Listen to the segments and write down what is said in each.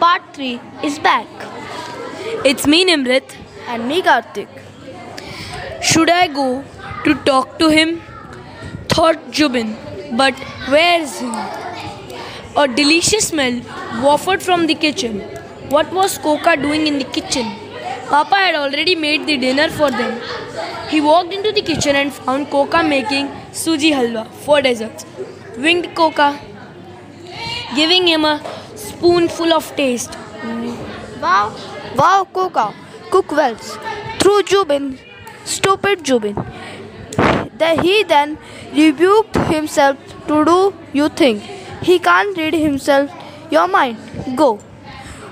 Part 3 is back. It's me, Nimrit. And me, Karthik. Should I go to talk to him? Thought Jubin. But where is he? A delicious smell wafted from the kitchen. What was Koka doing in the kitchen? Papa had already made the dinner for them. He walked into the kitchen and found Koka making suji halwa for desserts. Winged Koka, giving him a spoonful of taste. Wow, wow, Koka, cook wells. Through Jubin, stupid Jubin. The, he then rebuked himself to do you think. He can't read himself your mind. Go.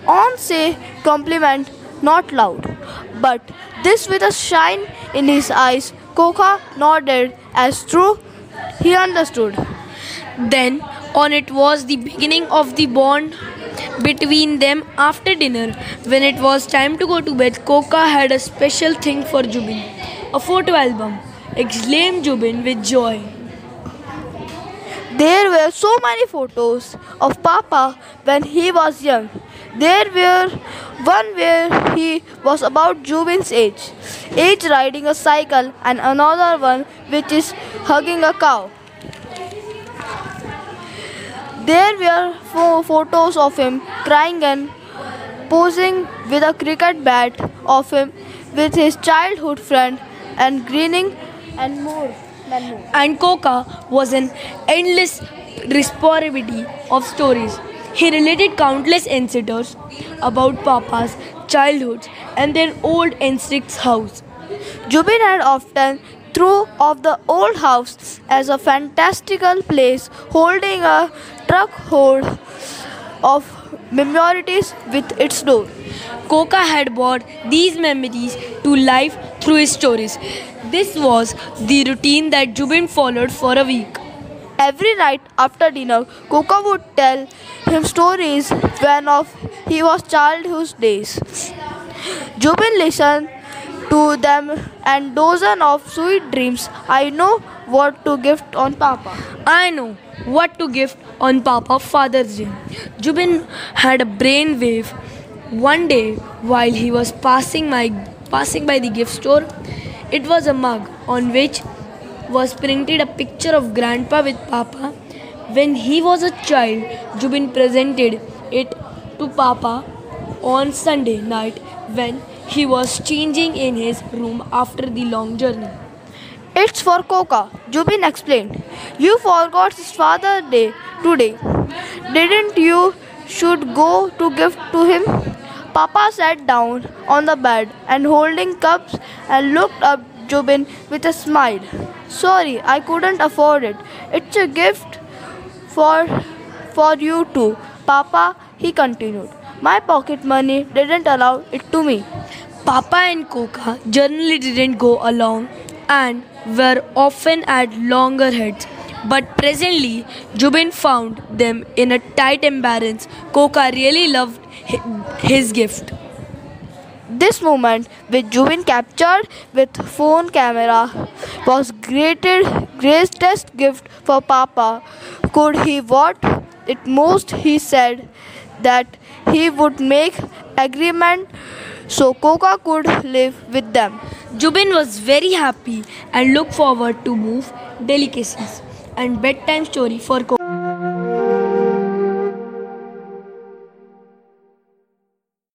On say compliment, not loud. But this with a shine in his eyes, Koka nodded as true he understood. Then on it was the beginning of the bond between them after dinner. When it was time to go to bed, Koka had a special thing for Jubin a photo album. Exclaimed Jubin with joy. There were so many photos of Papa when he was young. There were one where he was about Jubin's age, age riding a cycle, and another one which is hugging a cow. There were pho- photos of him crying and posing with a cricket bat, of him with his childhood friend, and grinning and more and Koka was an endless repository of stories. He related countless incidents about Papa's childhood and their old instincts house. Jubin had often thought of the old house as a fantastical place holding a truckload of memories with its door. Koka had brought these memories to life through his stories. This was the routine that Jubin followed for a week. Every night after dinner, Koka would tell him stories when of he was childhood days. Jubin listened to them and dozen of sweet dreams. I know what to gift on Papa. I know what to gift on Papa Father's Day. Jubin had a brain wave one day while he was passing my passing by the gift store. It was a mug on which was printed a picture of grandpa with Papa. When he was a child, Jubin presented it to Papa on Sunday night when he was changing in his room after the long journey. It's for Koka, Jubin explained. You forgot his Father's Day today. Didn't you should go to gift to him? Papa sat down on the bed and holding cups and looked up Jubin with a smile. Sorry, I couldn't afford it. It's a gift for for you too. Papa, he continued. My pocket money didn't allow it to me. Papa and Koka generally didn't go along and were often at longer heads. But presently, Jubin found them in a tight embarrass. Koka really loved his gift. This moment, which Jubin captured with phone camera, was greated, greatest gift for Papa. Could he what? It most he said that he would make agreement so Koka could live with them. Jubin was very happy and looked forward to move delicacies and bedtime story for Koka.